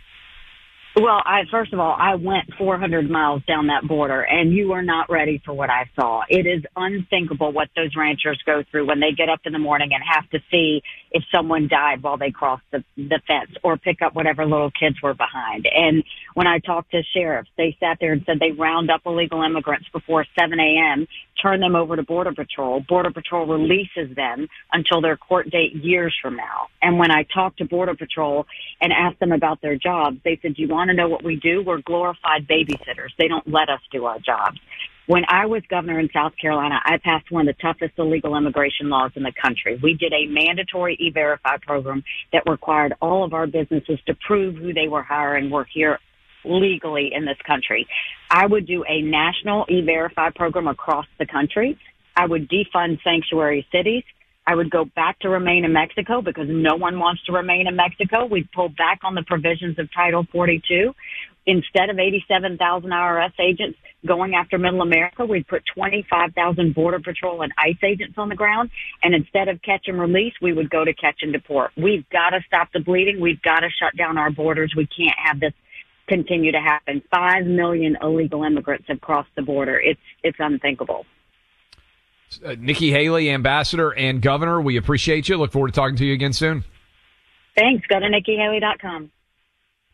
Well, I first of all, I went 400 miles down that border, and you are not ready for what I saw. It is unthinkable what those ranchers go through when they get up in the morning and have to see if someone died while they crossed the, the fence or pick up whatever little kids were behind. And when I talked to sheriffs, they sat there and said they round up illegal immigrants before 7 a.m., turn them over to Border Patrol. Border Patrol releases them until their court date years from now. And when I talked to Border Patrol and asked them about their jobs, they said, "Do you want to know what we do? We're glorified babysitters. They don't let us do our jobs. When I was governor in South Carolina, I passed one of the toughest illegal immigration laws in the country. We did a mandatory e-verify program that required all of our businesses to prove who they were hiring were here legally in this country. I would do a national e-verify program across the country. I would defund sanctuary cities. I would go back to remain in Mexico because no one wants to remain in Mexico. We'd pull back on the provisions of Title 42. Instead of 87,000 IRS agents going after middle America, we'd put 25,000 Border Patrol and ICE agents on the ground. And instead of catch and release, we would go to catch and deport. We've got to stop the bleeding. We've got to shut down our borders. We can't have this continue to happen. Five million illegal immigrants have crossed the border. It's, it's unthinkable. Uh, Nikki Haley, ambassador and governor, we appreciate you. Look forward to talking to you again soon. Thanks. Go to nikkihaley.com.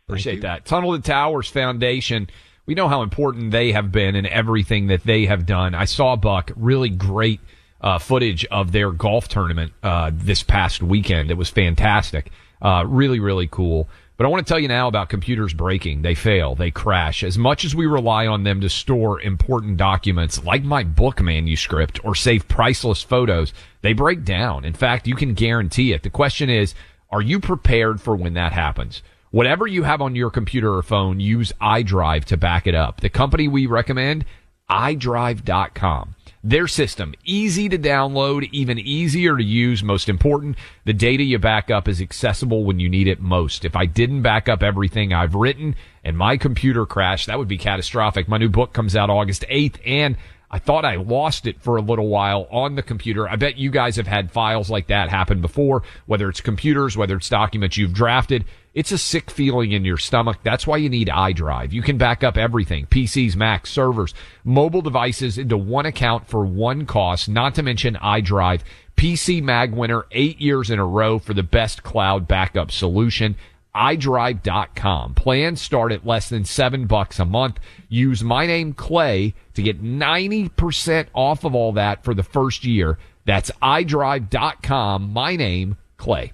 Appreciate that. Tunnel to Towers Foundation. We know how important they have been in everything that they have done. I saw Buck really great uh, footage of their golf tournament uh, this past weekend. It was fantastic. Uh, really, really cool. But I want to tell you now about computers breaking. They fail. They crash. As much as we rely on them to store important documents like my book manuscript or save priceless photos, they break down. In fact, you can guarantee it. The question is, are you prepared for when that happens? Whatever you have on your computer or phone, use iDrive to back it up. The company we recommend, iDrive.com. Their system, easy to download, even easier to use. Most important, the data you back up is accessible when you need it most. If I didn't back up everything I've written and my computer crashed, that would be catastrophic. My new book comes out August 8th and I thought I lost it for a little while on the computer. I bet you guys have had files like that happen before, whether it's computers, whether it's documents you've drafted. It's a sick feeling in your stomach. That's why you need iDrive. You can back up everything, PCs, Macs, servers, mobile devices into one account for one cost, not to mention iDrive. PC Mag winner eight years in a row for the best cloud backup solution iDrive.com. Plans start at less than seven bucks a month. Use my name Clay to get 90% off of all that for the first year. That's iDrive.com. My name Clay.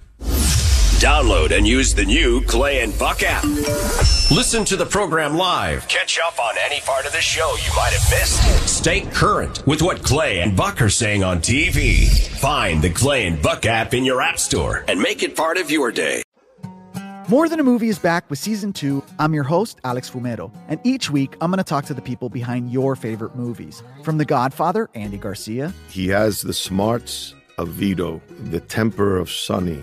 Download and use the new Clay and Buck app. Listen to the program live. Catch up on any part of the show you might have missed. Stay current with what Clay and Buck are saying on TV. Find the Clay and Buck app in your app store and make it part of your day. More Than a Movie is back with season two. I'm your host, Alex Fumero, and each week I'm going to talk to the people behind your favorite movies. From The Godfather, Andy Garcia. He has the smarts of Vito, the temper of Sonny,